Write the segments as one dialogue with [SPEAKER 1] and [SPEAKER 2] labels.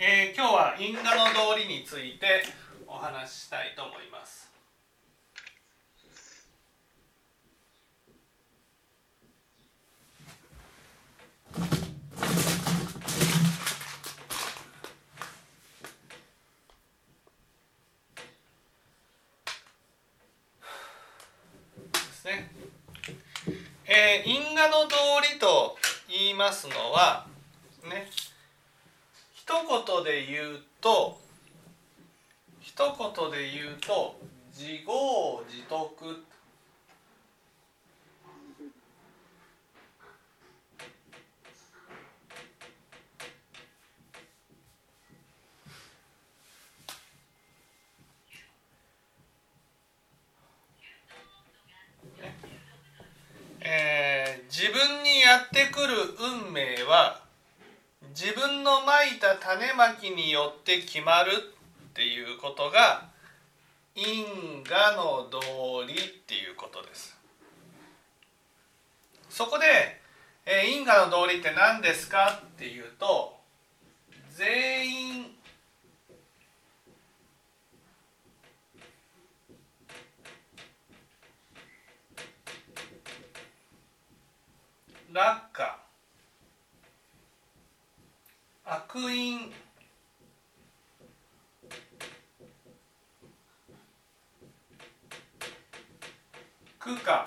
[SPEAKER 1] えー、今日は因果の道理についてお話ししたいと思います。ですね。えー、因果の道理と言いますのはね一言で言うと一言で言うと自業自得。えー、自分にやってくる運命は自分のまいた種まきによって決まるっていうことが因果の道理っていうことです。そこで、えー、因果の道理って何ですかっていうと全員落下悪因。苦か。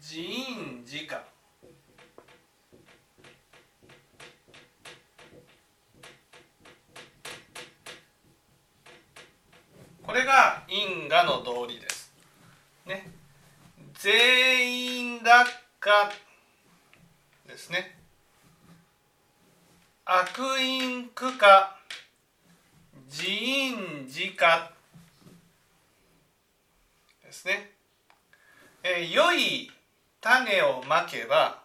[SPEAKER 1] 自因自家これが因果の道理です。ね、全員落下ですね悪因苦化自因自家ですね、えー、良い種をまけば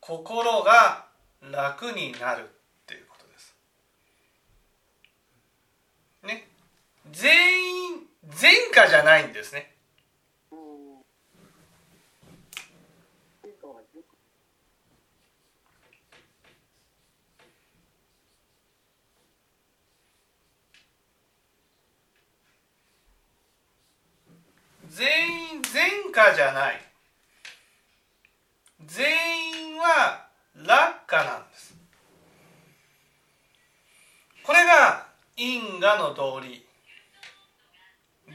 [SPEAKER 1] 心が楽になるっていうことです。ね、全員前科じゃないんですね。全員前科じゃない。全員は落下なんです。これが因果の道理。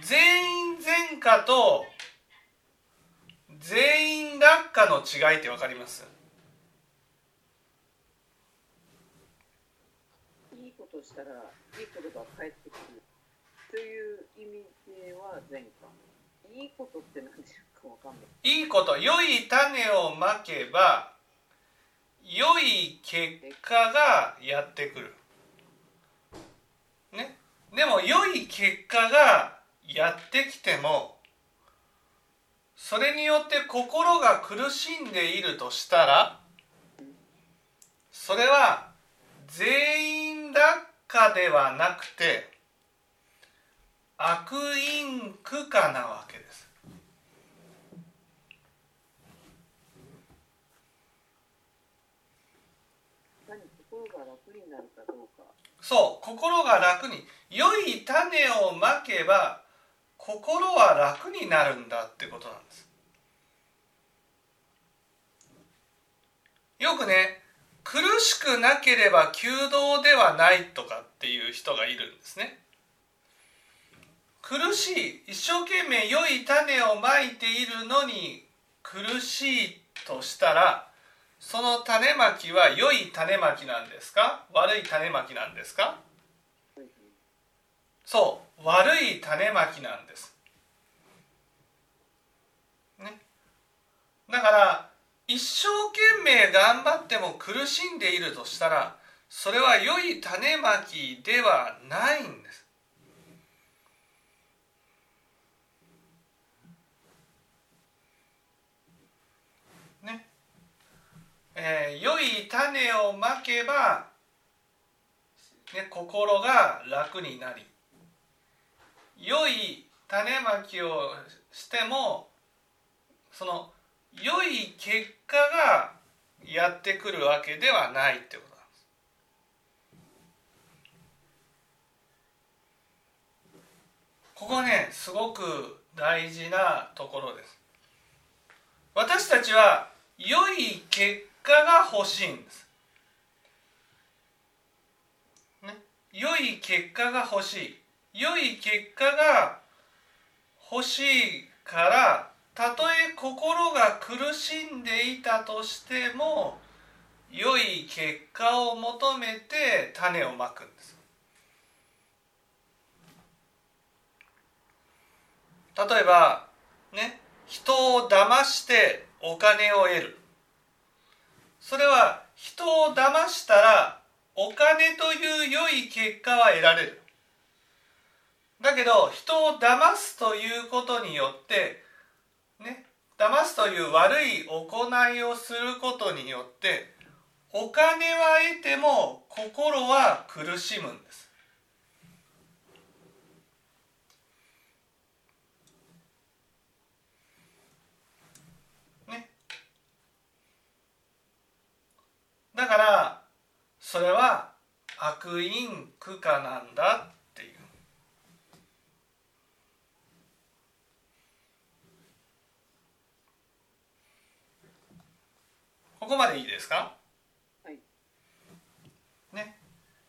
[SPEAKER 1] 全員前科と全員落下の違いって分かります？
[SPEAKER 2] いいことしたらいいことが返ってくる。という意味では前科。いいことって何でしょうかわかんない。
[SPEAKER 1] いいこと良い種をまけば良い結果がやってくる。ね？でも良い結果がやってきてもそれによって心が苦しんでいるとしたらそれは全員落下ではなくて悪因苦化なわけです。そう心が楽に良い種をまけば心は楽になるんだってことなんです。よくね苦しくなければ求道ではないとかっていう人がいるんですね。苦しい一生懸命良い種をまいているのに苦しいとしたらその種まきは良い種まきなんですか？悪い種まきなんですか？そう悪い種まきなんです。ね、だから一生懸命頑張っても苦しんでいるとしたらそれは良い種まきではないんです。種をまけば、ね、心が楽になり良い種まきをしてもその良い結果がやってくるわけではないってことなんです。ここねすごく大事なところです。私たちは良い結果が欲しいんです。ね、良い結果が欲しい。良い結果が欲しいからたとえ心が苦しんでいたとしても良い結果を求めて種をまくんです例えばね人を騙してお金を得るそれは人を騙したらお金という良い結果は得られるだけど人を騙すということによってね騙すという悪い行いをすることによってお金は得ても心は苦しむんです。ね。だからそれは悪因苦果なんだここまでいいですか？
[SPEAKER 2] はい。
[SPEAKER 1] ね。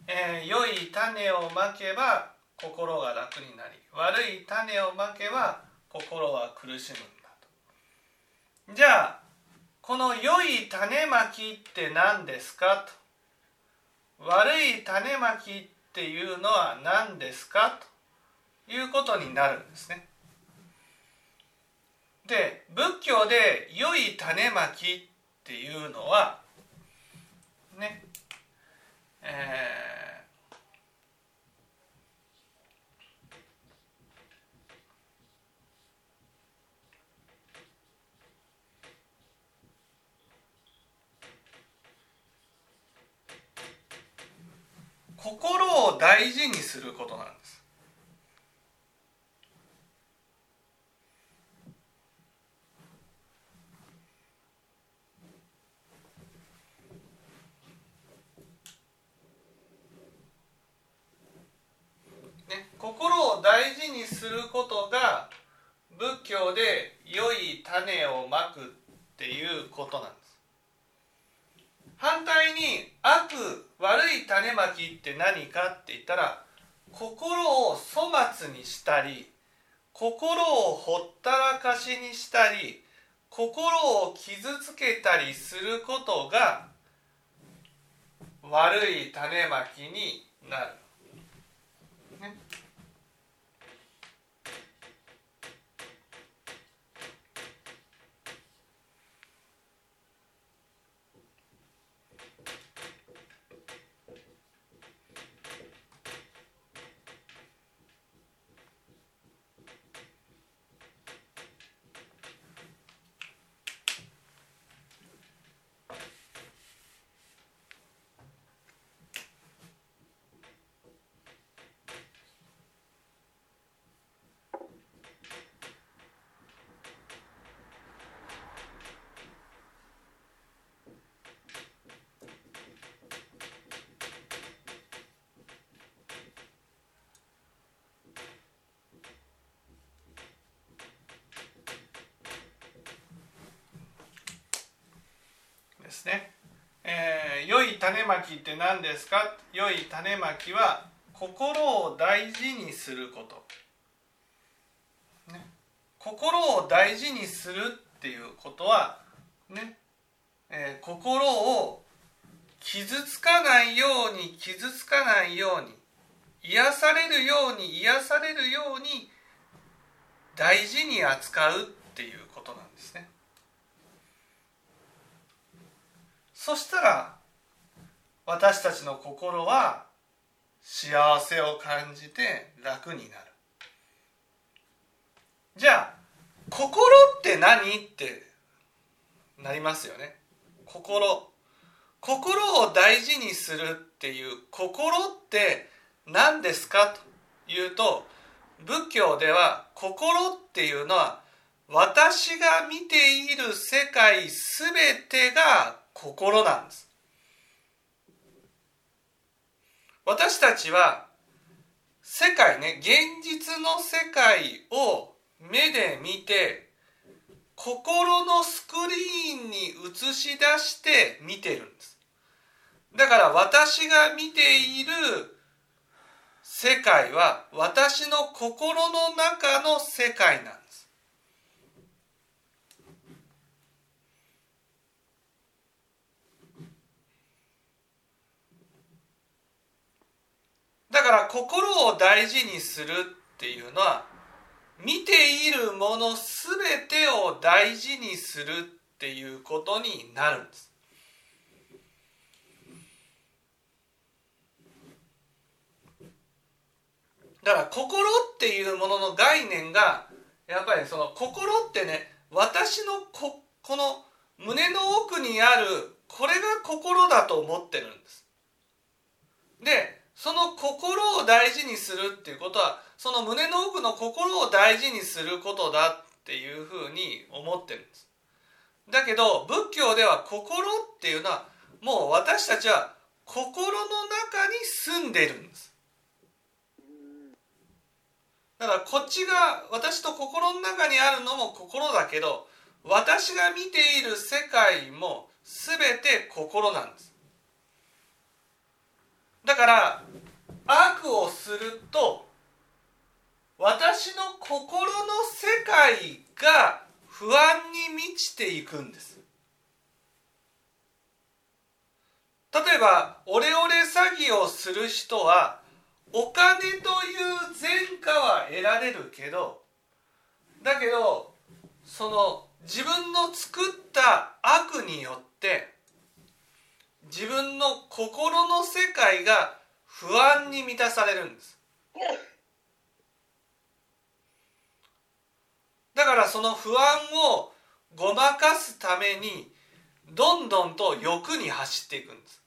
[SPEAKER 1] えー、良い種をまけば心が楽になり悪い種をまけば心は苦しむんだと。じゃあこの良い種まきって何ですか？と。悪い種まきっていうのは何ですか？ということになるんですね。で仏教で良い種まきっていうのはねえー、心を大事にすることなんです心を。大事にすることが仏教で良い種をまくっていうことなんです反対に悪悪い種まきって何かって言ったら心を粗末にしたり心をほったらかしにしたり心を傷つけたりすることが悪い種まきになる。ですね、えー、良い種まきって何ですか？良い種まきは心を大事にすること、ね、心を大事にするっていうことはね、えー、心を傷つかないように傷つかないように癒されるように癒されるように大事に扱うっていうことなんですね。そしたら私たちの心は幸せを感じて楽になる。じゃあ心って何？ってなりますよね。心。心を大事にするっていう心って何ですかというと仏教では心っていうのは私が見ている世界全てが心なんです。私たちは世界ね現実の世界を目で見て心のスクリーンに映し出して見てるんです。だから私が見ている世界は私の心の中の世界なんです。だから心を大事にするっていうのは見ているもの全てを大事にするっていうことになるんですだから心っていうものの概念がやっぱりその心ってね私のここの胸の奥にあるこれが心だと思ってるんです。でその心を大事にするっていうことはその胸の奥の心を大事にすることだっていうふうに思ってるんです。だけど仏教では心っていうのはもう私たちは心の中に住んでるんです。だからこっちが私と心の中にあるのも心だけど私が見ている世界も全て心なんですだから悪をすると私の心の世界が不安に満ちていくんです。例えばオレオレ詐欺をする人はお金という前科は得られるけどだけどその自分の作った悪によって自分の心の世界が不安に満たされるんです。だからその不安をごまかすためにどんどんと欲に走っていくんです。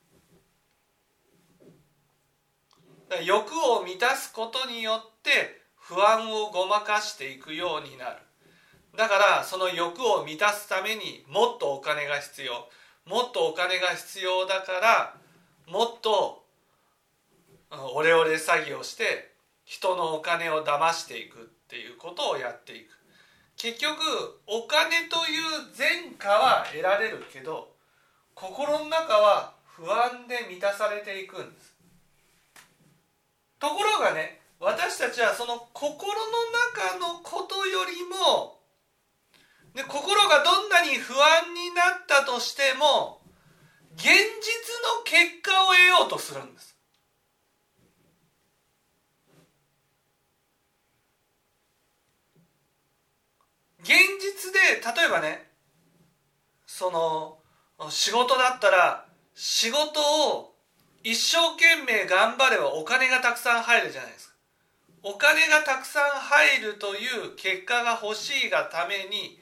[SPEAKER 1] 欲を満たすことによって不安をごまかしていくようになるだからその欲を満たすためにもっとお金が必要。もっとお金が必要だからもっとオレオレ詐欺をして人のお金を騙していくっていうことをやっていく。結局お金という前科は得られるけど心の中は不安で満たされていくんです。ところがね私たちはその心の中のことよりもで心がどんなに不安になったとしても現実の結果を得ようとするんです。現実で例えばねその仕事だったら仕事を一生懸命頑張ればお金がたくさん入るじゃないですかお金がたくさん入るという結果が欲しいがために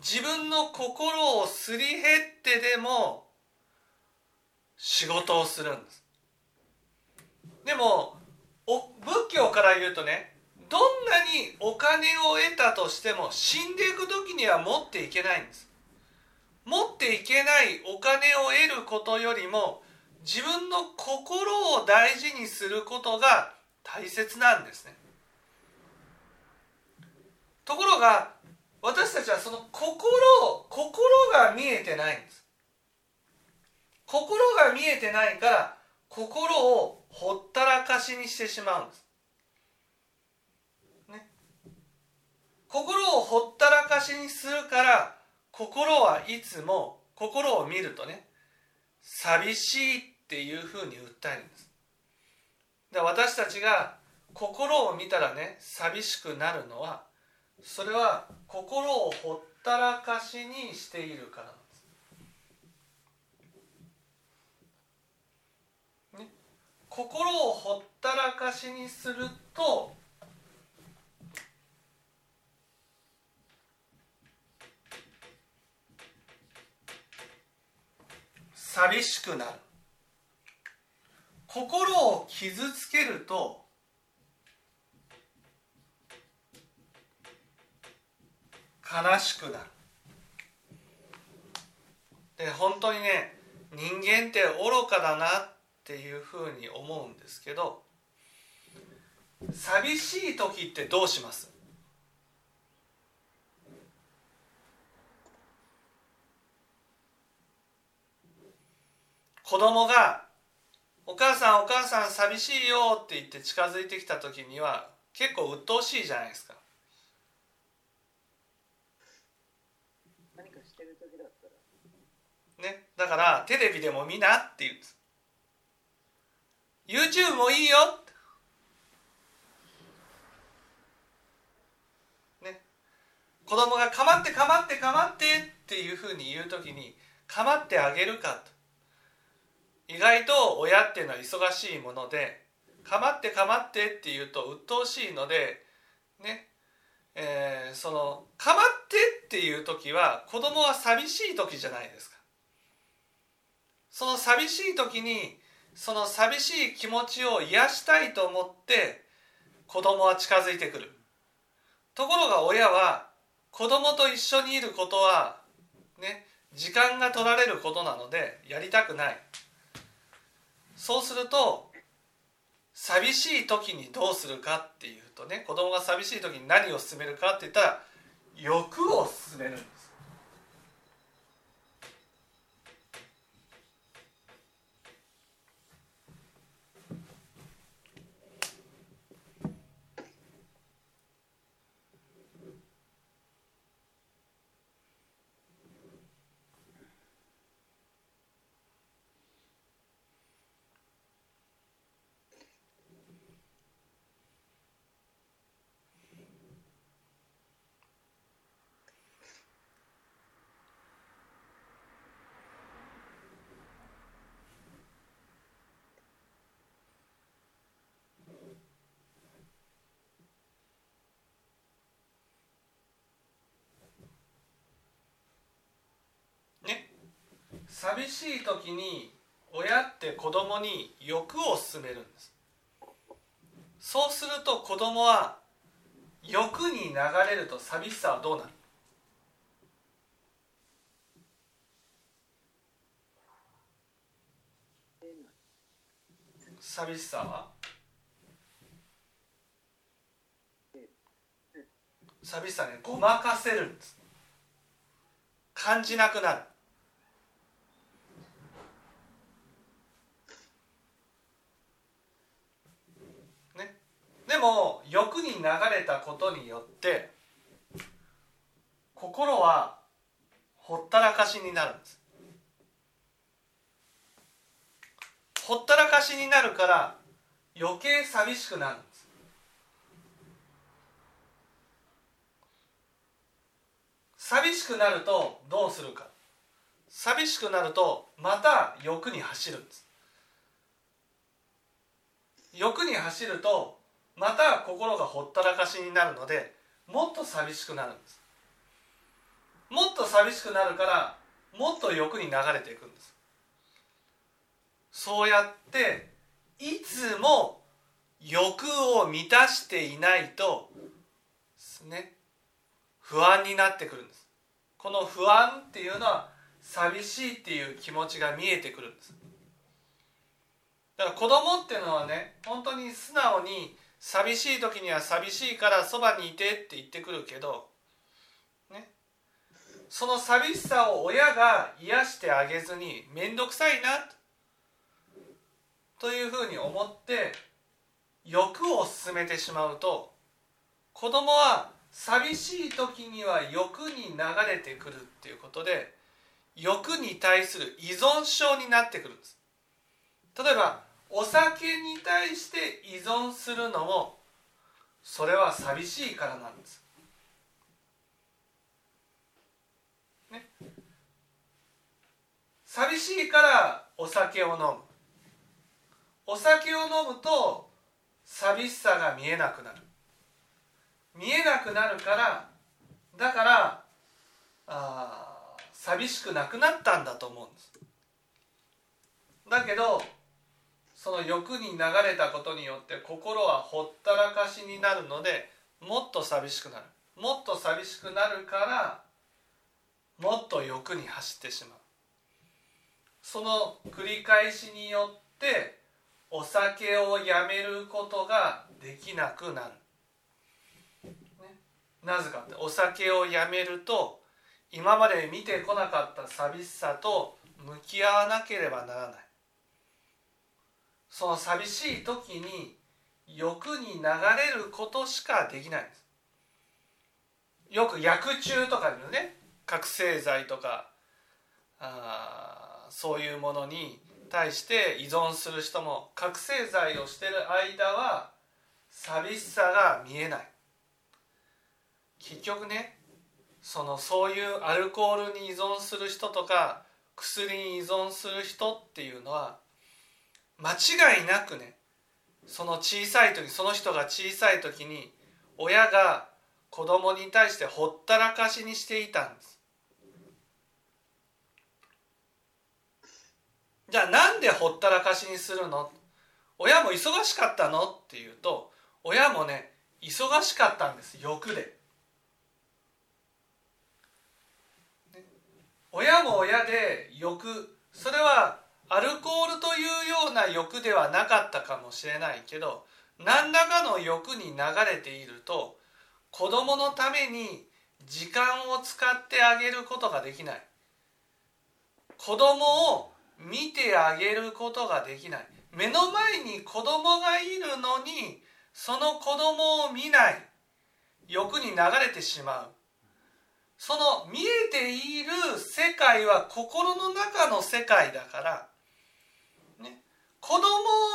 [SPEAKER 1] 自分の心をすり減ってでも仕事をするんです。でもお仏教から言うとねどんなにお金を得たとしても死んでいく時には持っていけないんです。持っていけないお金を得ることよりも自分の心を大事にすることが大切なんですね。ところが私たちはそのてないんです。心が見えてないから心をほったらかしにしてしまうんです、ね、心をほったらかしにするから心はいつも心を見るとね寂しいっていうふうに訴えるんです。で私たちが心を見たらね寂しくなるのはそれは心をほったらかしにしているからなんです。ね、心をほったらかしにすると寂しくなる。心を傷つけると悲しくなる。で本当にね人間って愚かだなっていうふうに思うんですけど寂しい時ってどうします？子供が「お母さんお母さん寂しいよ」って言って近づいてきた時には結構鬱陶しいじゃないですか。ね、だからテレビでも見なって言うんです YouTube もいいよ。ね。子供が構って構って構ってっていうふうに言う時に構ってあげるかと。意外と親っていうのは忙しいもので構って構ってって言うと鬱陶しいのでね。えーその構ってっていう時は子供は寂しい時じゃないですか。その寂しい時にその寂しい気持ちを癒したいと思って子供は近づいてくる。ところが親は子供と一緒にいることはね時間が取られることなのでやりたくない。そうすると寂しい時にどうするかっていうとね子供が寂しい時に何を進めるかって言ったら欲を進める。んですね寂しい時に親って子供に欲を進めるんです。そうすると子供は欲に流れると寂しさはどうなる？寂しさは？寂しさねごまかせるんです。感じなくなるねでも欲に流れたことによって心はほったらかしになるんです。ほったらかしになるから余計寂しくなるんです。寂しくなるとどうするか。寂しくなるとまた欲に走るんです。欲に走るとまた心がほったらかしになるのでもっと寂しくなるんです。もっと寂しくなるからもっと欲に流れていくんです。そうやっていつも欲を満たしていないとですね不安になってくるんです。この不安っていうのは寂しいっていう気持ちが見えてくるんです。だから子供っていうのはね本当に素直に寂しい時には寂しいからそばにいてって言ってくるけどね。その寂しさを親が癒してあげずに面倒くさいなというふうに思って欲を進めてしまうと子供は寂しい時には欲に流れてくるっていうことで欲に対する依存症になってくるんです。例えばお酒に対して依存するのもそれは寂しいからなんです、ね、寂しいからお酒を飲む。お酒を飲むと寂しさが見えなくなる。見えなくなるからだからあ寂しくなくなったんだと思うんです。だけどその欲に流れたことによって心はほったらかしになるのでもっと寂しくなる。もっと寂しくなるからもっと欲に走ってしまう。その繰り返しによってお酒をやめることができなくなる、ね、なぜかってお酒をやめると今まで見てこなかった寂しさと向き合わなければならない。その寂しい時に欲に流れることしかできないんです。よく薬中とかでもね覚醒剤とかあそういうものに対して依存する人も覚醒剤をしてる間は寂しさが見えない。結局ねそのそういうアルコールに依存する人とか薬に依存する人っていうのは間違いなくねその小さい時その人が小さい時に親が子供に対してほったらかしにしていたんです。じゃあなんでほったらかしにするの？親も忙しかったの？っていうと親もね忙しかったんです欲で。親も親で欲それはアルコールというような欲ではなかったかもしれないけど何らかの欲に流れていると子供のために時間を使ってあげることができない。子供を見てあげることができない。目の前に子供がいるのにその子供を見ない。欲に流れてしまう。その見えている世界は心の中の世界だから、子供を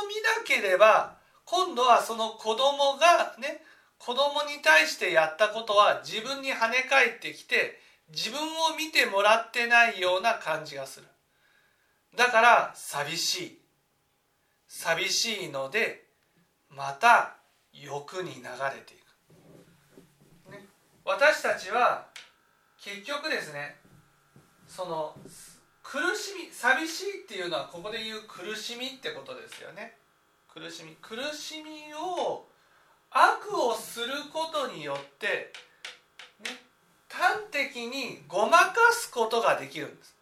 [SPEAKER 1] 見なければ今度はその子供がね子供に対してやったことは自分に跳ね返ってきて自分を見てもらってないような感じがする。だから寂しい。寂しいのでまた欲に流れていく、ね、私たちは結局ですねその苦しみ寂しいっていうのはここで言う苦しみってことですよね。苦しみ。苦しみを悪をすることによって、ね、端的にごまかすことができるんです。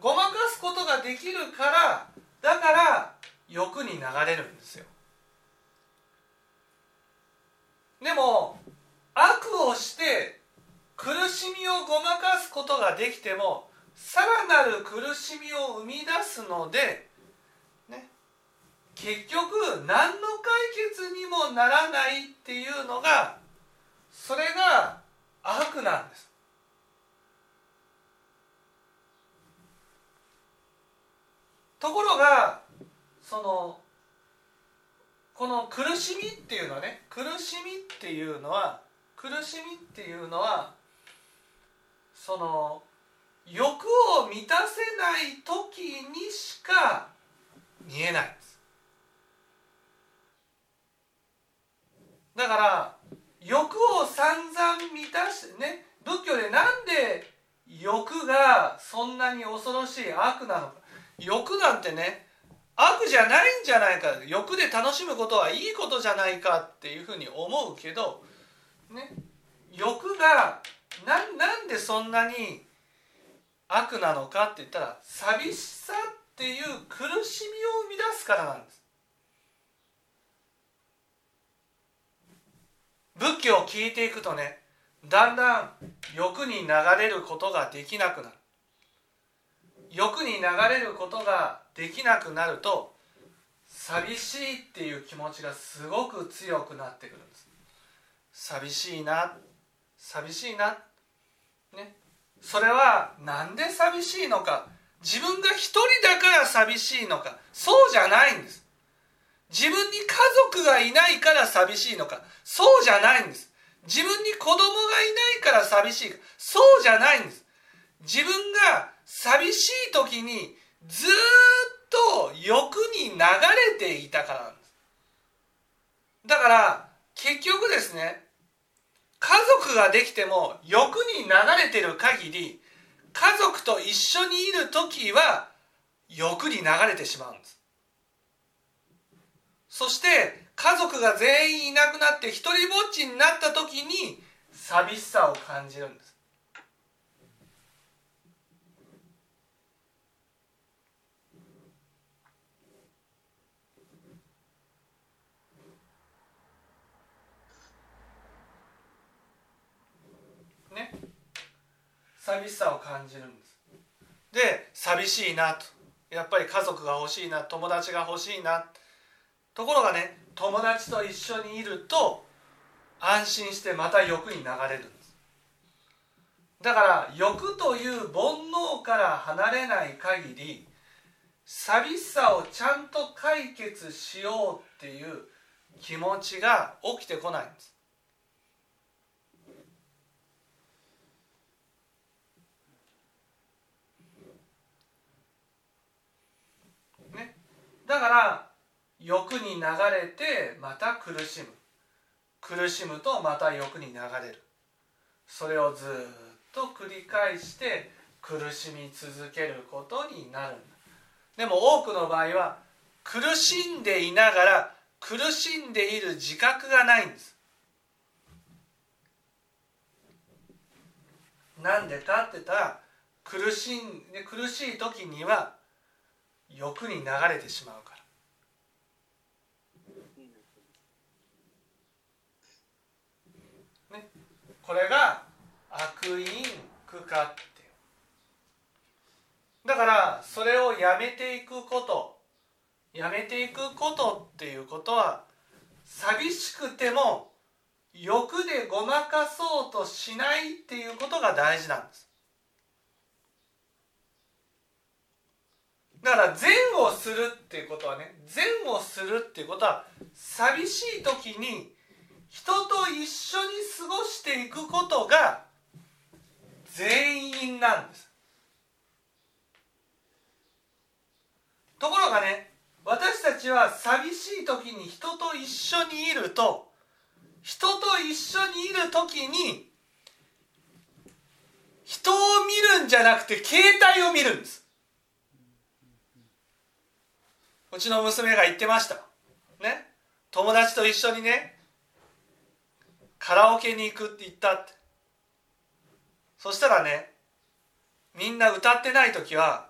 [SPEAKER 1] ごまかすことができるからだから欲に流れるんですよ。でも悪をして苦しみをごまかすことができてもさらなる苦しみを生み出すので、ね、結局何の解決にもならないっていうのがそれが悪なんです。ところがそのこの苦しみっていうのはね苦しみっていうのは苦しみっていうのはその欲を満たせない時にしか見えないです。だから欲を散々満たしてね仏教でなんで欲がそんなに恐ろしい悪なのか。欲なんてね悪じゃないんじゃないか。欲で楽しむことはいいことじゃないかっていうふうに思うけどね欲がななんでそんなに悪なのかって言ったら寂しさっていう苦しみを生み出すからなんです。仏教を聞いていくとねだんだん欲に流れることができなくなる。欲に流れることができなくなると寂しいっていう気持ちがすごく強くなってくるんです。寂しいな寂しいなね。それは何で寂しいのか？自分が一人だから寂しいのか？そうじゃないんです。自分に家族がいないから寂しいのか？そうじゃないんです。自分に子供がいないから寂しいか？そうじゃないんです。自分が寂しい時にずっと欲に流れていたからなんです。だから結局ですね家族ができても欲に流れてる限り家族と一緒にいる時は欲に流れてしまうんです。そして家族が全員いなくなって一人ぼっちになった時に寂しさを感じるんです。寂しさを感じるんです。で寂しいなと。やっぱり家族が欲しいな友達が欲しいな。ところがね友達と一緒にいると安心してまた欲に流れるんです。だから欲という煩悩から離れない限り寂しさをちゃんと解決しようっていう気持ちが起きてこないんですねだから欲に流れてまた苦しむ。苦しむとまた欲に流れる。それをずっと繰り返して苦しみ続けることになるでも多くの場合は苦しんでいながら苦しんでいる自覚がないんです。なんでかって言ったら苦しん苦しい時には欲に流れてしまうから。ね。これが悪因苦化って。だからそれをやめていくこと。やめていくことっていうことは寂しくても欲でごまかそうとしないっていうことが大事なんです。だから善をするっていうことはね善をするっていうことは寂しい時に人と一緒に過ごしていくことが全員なんです。ところがね私たちは寂しい時に人と一緒にいると人と一緒にいる時に人を見るんじゃなくて携帯を見るんです。うちの娘が言ってました。ね？友達と一緒にねカラオケに行くって言ったって。そしたらねみんな歌ってない時は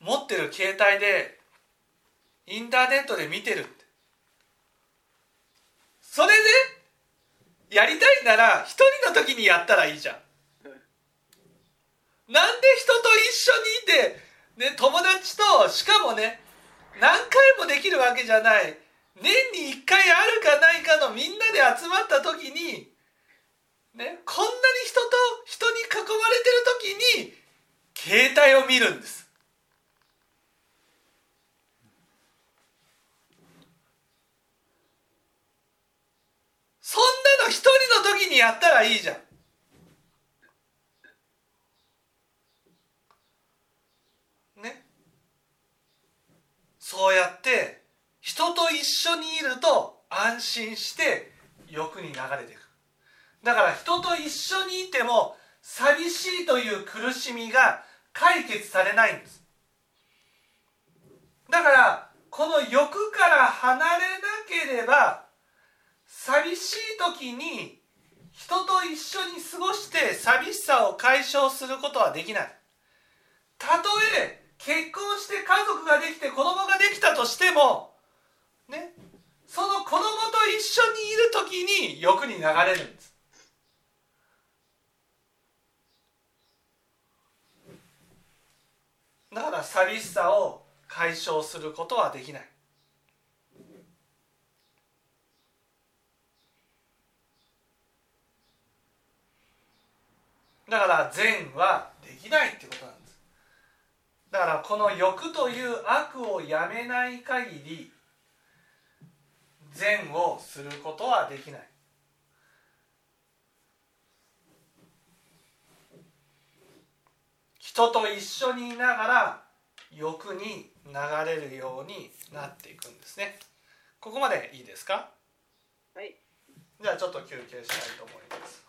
[SPEAKER 1] 持ってる携帯でインターネットで見てるって。それでやりたいなら一人の時にやったらいいじゃん。なんで人と一緒にいて、ね、友達としかもね何回もできるわけじゃない。年に1回あるかないかのみんなで集まった時にねこんなに人と人に囲まれてる時に携帯を見るんですそんなの一人の時にやったらいいじゃんねそうやって人と一緒にいると安心して欲に流れていく。だから人と一緒にいても寂しいという苦しみが解決されないんです。だからこの欲から離れなければ寂しい時に人と一緒に過ごして寂しさを解消することはできない。たとえ結婚して家族ができて子供ができたとしてもねその子供と一緒にいる時に欲に流れるんです。だから寂しさを解消することはできない。だから善はできないってことなんです。だからこの欲という悪をやめない限り善をすることはできない。人と一緒にいながら欲に流れるようになっていくんですね。ここまでいいですか？
[SPEAKER 2] はい。
[SPEAKER 1] じゃあちょっと休憩したいと思います